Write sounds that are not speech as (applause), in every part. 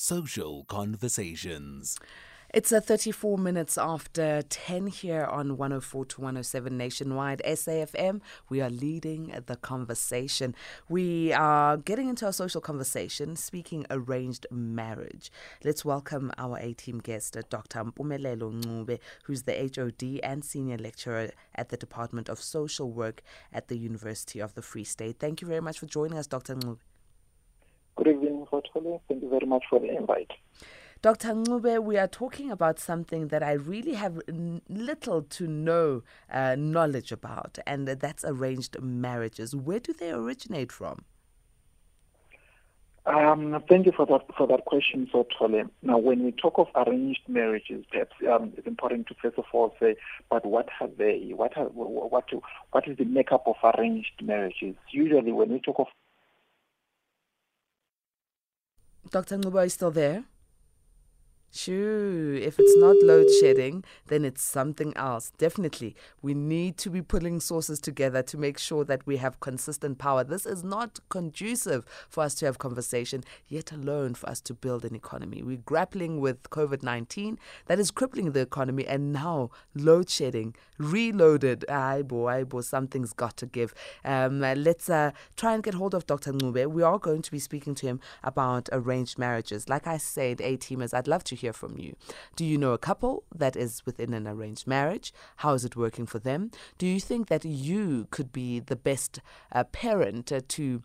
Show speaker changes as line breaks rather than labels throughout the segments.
Social Conversations.
It's a 34 minutes after 10 here on 104 to 107 nationwide SAFM. We are leading the conversation. We are getting into our social conversation, speaking arranged marriage. Let's welcome our A team guest, Dr. Mpumelelo Ncube, who's the HOD and senior lecturer at the Department of Social Work at the University of the Free State. Thank you very much for joining us, Dr. Ncube.
Good evening, Thank you very much for the invite.
Dr. Ncube, we are talking about something that I really have little to no uh, knowledge about, and that's arranged marriages. Where do they originate from?
Um, thank you for that for that question, Kgothole. Now, when we talk of arranged marriages, perhaps um, it's important to first of all say, but what have they? What have, what what is the makeup of arranged marriages? Usually, when we talk of
Dr. Ncube, is still there? Sure. If it's not load shedding, then it's something else. Definitely. We need to be pulling sources together to make sure that we have consistent power. This is not conducive for us to have conversation, yet alone for us to build an economy. We're grappling with COVID 19 that is crippling the economy, and now load shedding, reloaded. Ay, boy, boy, something's got to give. Um, let's uh, try and get hold of Dr. Ncube. We are going to be speaking to him about arranged marriages. Like I said, A teamers, I'd love to hear from you. Do you know a couple that is within an arranged marriage? How is it working for them? Do you think that you could be the best uh, parent uh, to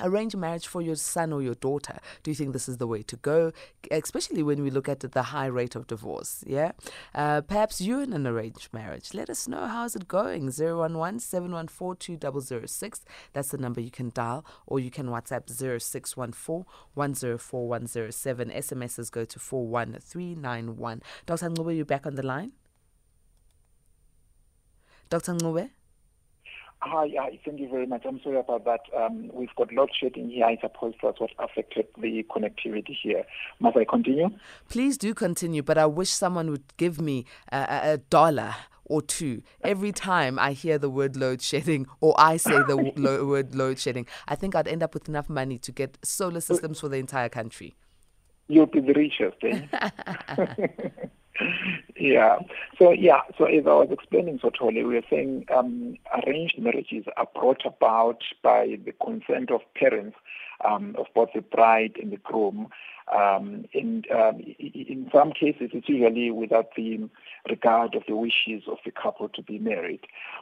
arrange marriage for your son or your daughter. Do you think this is the way to go? Especially when we look at the high rate of divorce yeah? Uh, perhaps you're in an arranged marriage. Let us know. How's it going? 011 714 2006 that's the number you can dial or you can whatsapp 0614 104 107 smss go to 41391 dr ncube you back on the line? Dr ncube
Hi, hi, thank you very much. I'm sorry about that. Um, we've got load shedding here. I suppose that's what affected the connectivity here. Must I continue?
Please do continue, but I wish someone would give me a, a dollar or two every time I hear the word load shedding or I say the (laughs) lo- word load shedding. I think I'd end up with enough money to get solar systems for the entire country.
You'll be the richest, eh? (laughs) (laughs) yeah. So yeah. So as I was explaining, Tony, we were saying um, arranged marriages are brought about by the consent of parents um, of both the bride and the groom. Um, um, in some cases, it's usually without the regard of the wishes of the couple to be married.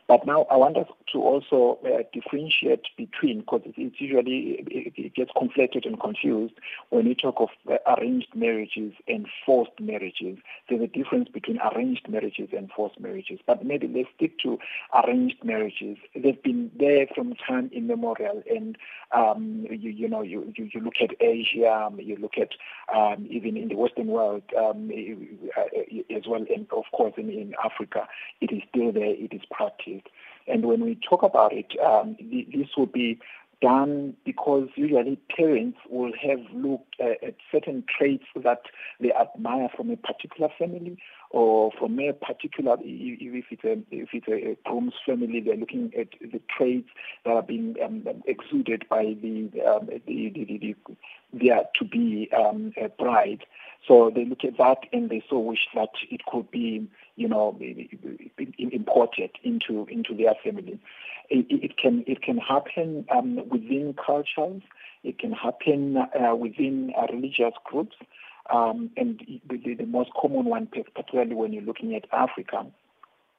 But now I want us to also uh, differentiate between, because it's usually it, it, gets conflated and confused when we talk of uh, arranged marriages and forced marriages. There's a difference between arranged marriages and forced marriages. But maybe let's stick to arranged marriages. They've been there from time immemorial, and um, you, you know, you, you, you look at Asia, you look at um, even in the Western world um, as well, and of course in, in, Africa, it is still there, it is practiced. And when we talk about it, um, this will be done because usually parents will have looked at certain traits that they admire from a particular family or from a particular, if it's a, if it's a groom's family, they're looking at the traits that are being um, exuded by the, um, the, the, the, their to be um, a bride. So they look at that and they so wish that it could be, you know, imported into into their family. It, it can it can happen um, within cultures. It can happen uh, within uh, religious groups. Um, and the, the, most common one, particularly when you're looking at Africa,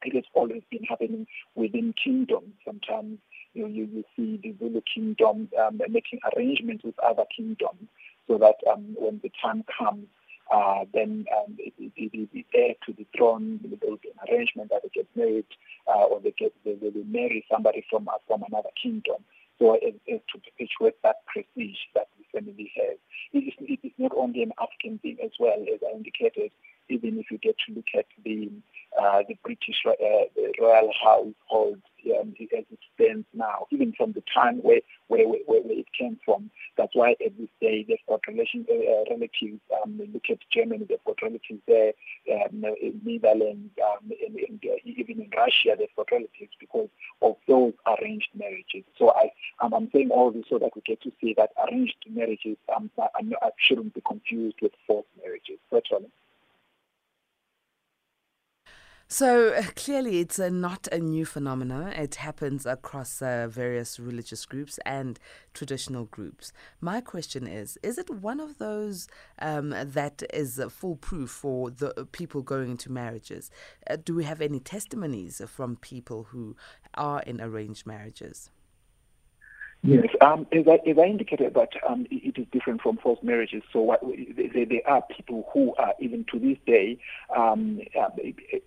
it has always been happening within kingdoms. Sometimes you, you, you see the Zulu kingdom um, making arrangements with other kingdoms so that um, when the time comes, uh, then um, the, the, the, heir to the throne, there will be an arrangement that they get married uh, or they get they, they will marry somebody from uh, from another kingdom. So as, as to perpetuate that prestige that the family has. It is, it is not only an African thing as well, as I indicated, even if you get to look at the uh, the British uh, the royal household um, as it stands now, even from the time where, where, where, where it came from. That's why this day they've got uh, relatives. Um, look at Germany, they've got relatives there. Um, in Netherlands, um, in, in, uh, even in Russia, they've got relatives because of those arranged marriages. So I, um, I'm saying all this so that we get to see that arranged marriages um, are, are, shouldn't be confused with forced marriages. Virtually.
So uh, clearly, it's not a new phenomenon. It happens across uh, various religious groups and traditional groups. My question is: Is it one of those um, that is foolproof for the people going into marriages? Uh, do we have any testimonies from people who are in arranged marriages?
Yes, um, as, I, as I indicated that um, it is different from forced marriages. So what, there, there are people who are even to this day um, uh,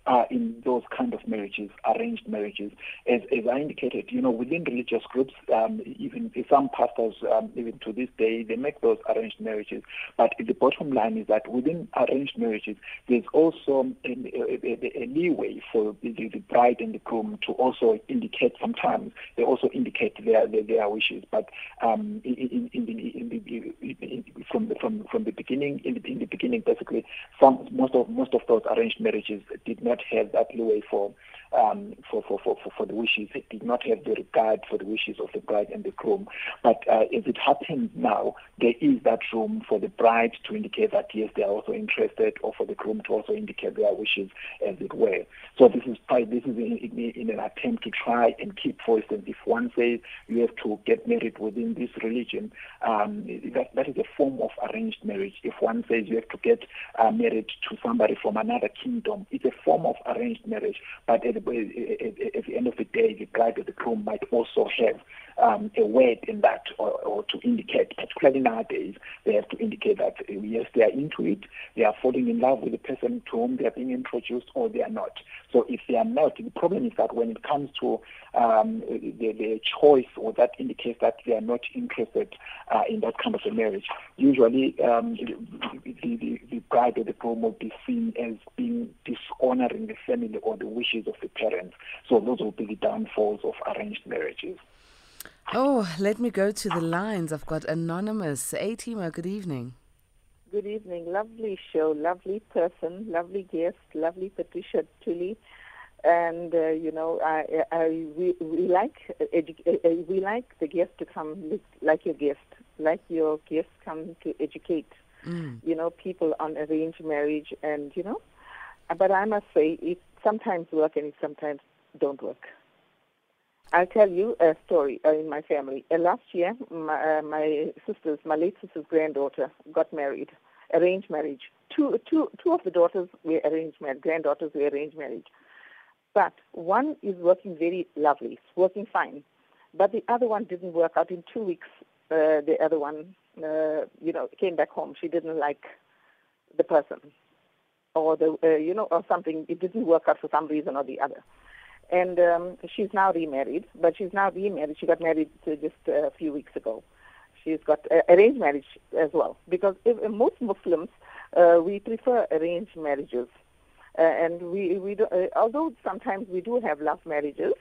are in those kind of marriages, arranged marriages. As, as I indicated, you know, within religious groups, um, even some pastors, um, even to this day, they make those arranged marriages. But the bottom line is that within arranged marriages, there's also a, a, a leeway for the, the, bride and the groom to also indicate. Sometimes they also indicate their their, their wish issues. But um, in, in, in, from the, from from the beginning, in the, in the beginning, basically, some most of most of those arranged marriages did not have that leeway for um, for, for, for, for the wishes. It did not have the regard for the wishes of the bride and the groom. But uh, as it happens now, there is that room for the bride to indicate that yes, they are also interested, or for the groom to also indicate their wishes, as it were. So this is this is in, in an attempt to try and keep, for instance, if one says you have to get married within this religion, um, that that is a form of arranged marriage. If one says you have to get uh, married to somebody from another kingdom, it's a form of arranged marriage. But at at the end of the day, the bride or the groom might also have um, a word in that or, or, to indicate, particularly nowadays, they have to indicate that uh, yes, they are into it, they are falling in love with the person to whom they are being introduced or they are not. So if they are not, the problem is that when it comes to um, the, the, choice or that indicates that they are not interested uh, in that kind of a marriage, usually um, the, the, the bride or the groom will be seen as being dishonoring the family or the wishes of the parents. So those will be the downfalls of arranged marriages.
Oh, let me go to the lines. I've got Anonymous. Atima, good evening.
Good evening. Lovely show, lovely person, lovely guest, lovely Patricia Tully. And uh, you know, I, I we, we like edu- uh, uh, we like the guest to come like your guest, like your guest come to educate. Mm. You know, people on arranged marriage, and you know, but I must say it sometimes work and sometimes don't work. I'll tell you a story uh, in my family. Uh, last year, my, uh, my sister's, my late sister's granddaughter got married, arranged marriage. Two, two, two of the daughters were arranged marriage, granddaughters were arranged marriage. But one is working very lovely, working fine. But the other one didn't work out. In two weeks, uh, the other one, uh, you know, came back home. She didn't like the person, or the, uh, you know, or something. It didn't work out for some reason or the other and um, she's now remarried. But she's now remarried. She got married just a few weeks ago. She's got uh, arranged marriage as well because if, most Muslims uh, we prefer arranged marriages, uh, and we we do, uh, although sometimes we do have love marriages,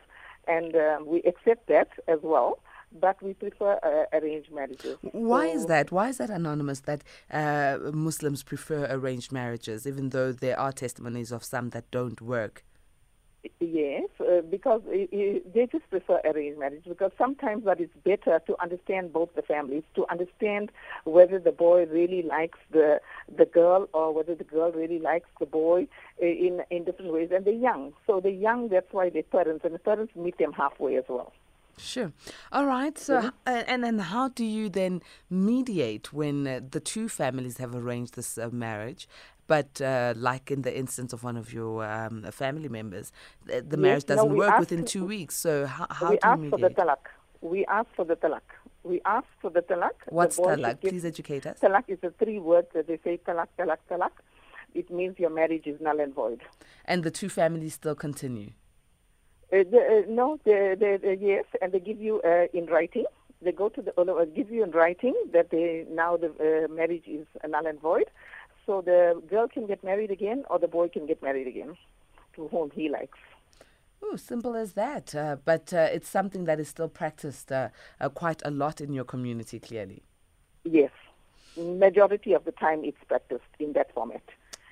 and um, we accept that as well but we prefer uh, arranged marriages.
Why so is that? Why is that anonymous that uh, Muslims prefer arranged marriages, even though there are testimonies of some that don't work?
Yes, uh, because uh, they just prefer arranged marriage because sometimes that is better to understand both the families, to understand whether the boy really likes the the girl or whether the girl really likes the boy uh, in in different ways. And they're young, so they're young. That's why they're parents, and the parents meet them halfway as well.
Sure. All right. So, mm-hmm. uh, and then how do you then mediate when uh, the two families have arranged this uh, marriage, but uh, like in the instance of one of your um, family members, the, the yes, marriage doesn't no, work within two weeks. So how, how
we
do
you
mediate?
for the talak. We ask for the talak. We ask for the talak.
What's talak? Please educate us.
Talak is the three words that they say talak, talak, talak. It means your marriage is null and void.
And the two families still continue.
Uh, the, uh, no, the, the, the, yes, and they give you uh, in writing. They go to the uh, give you in writing that they now the uh, marriage is null and void, so the girl can get married again or the boy can get married again to whom he likes.
Oh, simple as that. Uh, but uh, it's something that is still practiced uh, uh, quite a lot in your community, clearly.
Yes. Majority of the time it's practiced in that format.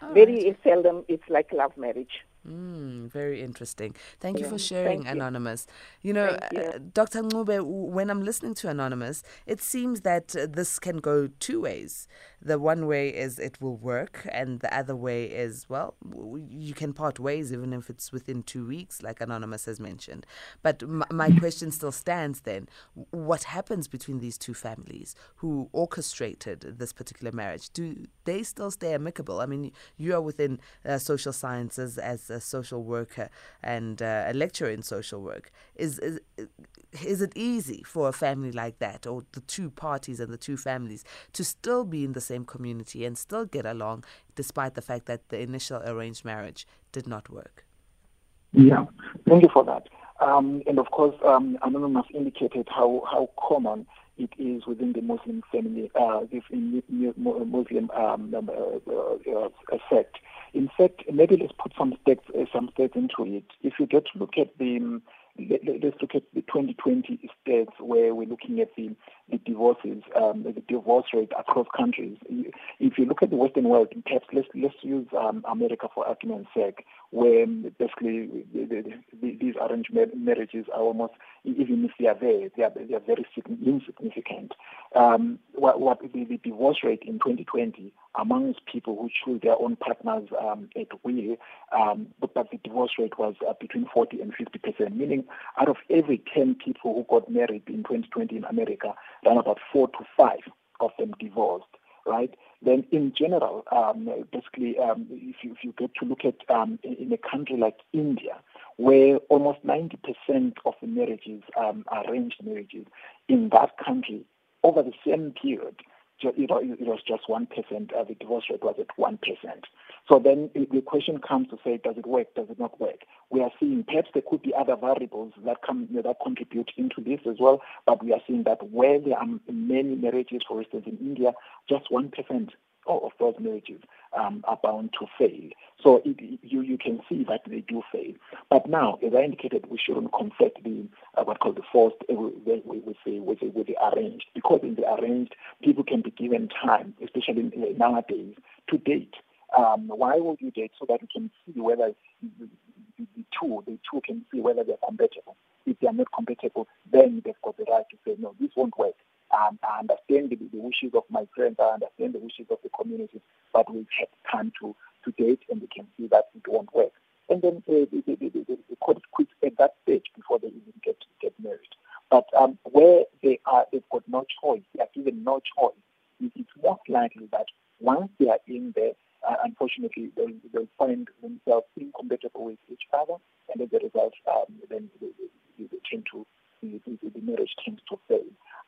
All
Very
right.
seldom it's like love marriage.
Mm, very interesting. Thank you
Yeah,
for sharing,
thank you.
Anonymous. You know,
you.
uh, Dr. Ncube, when I'm listening to Anonymous, it seems that uh, this can go two ways. The one way is it will work, and the other way is, well, w- you can part ways even if it's within two weeks, like Anonymous has mentioned. But m- my question still stands then. What happens between these two families who orchestrated this particular marriage? Do they still stay amicable? I mean, you are within uh, social sciences as a social worker and uh, a lecturer in social work. Is, is is it easy for a family like that, or the two parties and the two families, to still be in the same community and still get along, despite the fact that the initial arranged marriage did not work?
Yeah, thank you for that. Um, and of course, um, Anonymous indicated how, how common it is within the Muslim family, uh, within mu- mu- Muslim um, uh, uh, sect. In fact, maybe let's put some stats, uh, some stats into it. If you get to look at the, um, let, let- let's look at the 2020 stats where we're looking at the, the divorces, um, the divorce rate across countries. If you look at the Western world, perhaps let's let's use um, America for argument's sake, where basically the, the, the, these arranged marriages are almost, even if they are there, they are, they are very sig- insignificant. Um, what, what the, the divorce rate in 2020 amongst people who choose their own partners um, at will, um, but, but the divorce rate was uh, between 40 and 50 percent, meaning out of every 10 people who got married in 2020 in America, around about four to five of them divorced, right? Then in general, um, basically, um, if, you, if you get to look at um, in, a country like India, where almost 90% of the marriages um, arranged marriages, in that country, over the same period, you know, it was just 1%, uh, the divorce rate was at 1%. So then the question comes to say, does it work, does it not work? We are seeing perhaps there could be other variables that come you know, that contribute into this as well, but we are seeing that where there are many marriages, for instance, in India, just 1% of those marriages um, are bound to fail. So it, you you can see that they do fail. But now, as I indicated, we shouldn't conflict the uh, what called the forced uh, with, with, the, with, the, with the arranged, because in the arranged, people can be given time, especially uh, nowadays, to date. Um, why would you date so that you can see whether the, the, the two the two can see whether they're compatible. If they are not compatible, then they've got the right to say no, this won't work. Um, I understand the, the wishes of my friends, I understand the wishes of the community, but we've had time to, to date and we can see that it won't work. And then uh, they, they, they call it quits at that stage before they even get get married. But um, where they are, they've got no choice. They are given no choice. It- It's most likely that once they are in there, uh, unfortunately, they'll, they'll find themselves incompatible with each other, and as a result, um, then they, they, they tend to the, the, the marriage tends to fail.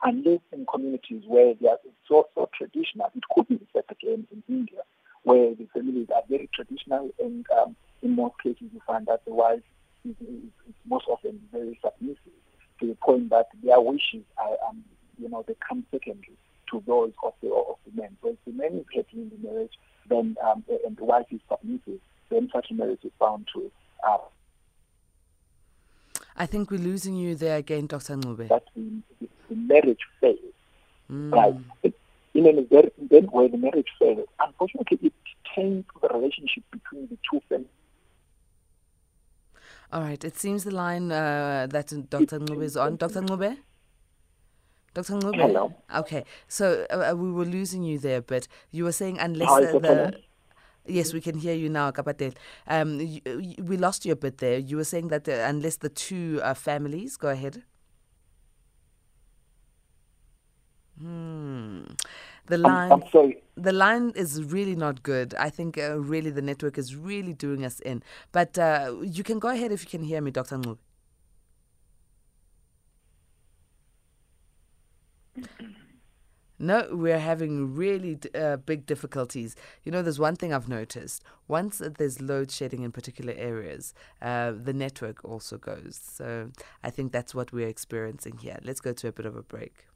Unless in communities where they are so, so traditional, it could be the fact again in India, where the families are very traditional, and um, in most cases you find that the wife is, is, is most often very submissive to the point that their wishes are, um, you know, they come secondary to those of the of the men. So if the man is happy in the marriage, then um, and the wife is submissive, then such a marriage is bound to uh,
I think we're losing you there again, Dr. Ncube.
That the, the, the marriage fails.
Mm.
Right. It, in an event then where the marriage fails, unfortunately, it taints the relationship between the two families.
All right. It seems the line uh, that Dr. Ncube is on. Dr. Ncube? Dr. Ncube?
Hello.
Okay. So uh, uh, we were losing you there, but you were saying unless uh, the. Yes, we can hear you now, Kapatel. Um, you, you, we lost you a bit there. You were saying that uh, unless the two uh, families, go ahead. Hmm. The
I'm,
line.
I'm sorry.
the line is really not good. I think uh, really the network is really doing us in. But uh, you can go ahead if you can hear me, Dr. Ncube. No, we're having really uh, big difficulties. You know, there's one thing I've noticed. Once there's load shedding in particular areas, uh, the network also goes. So I think that's what we're experiencing here. Let's go to a bit of a break.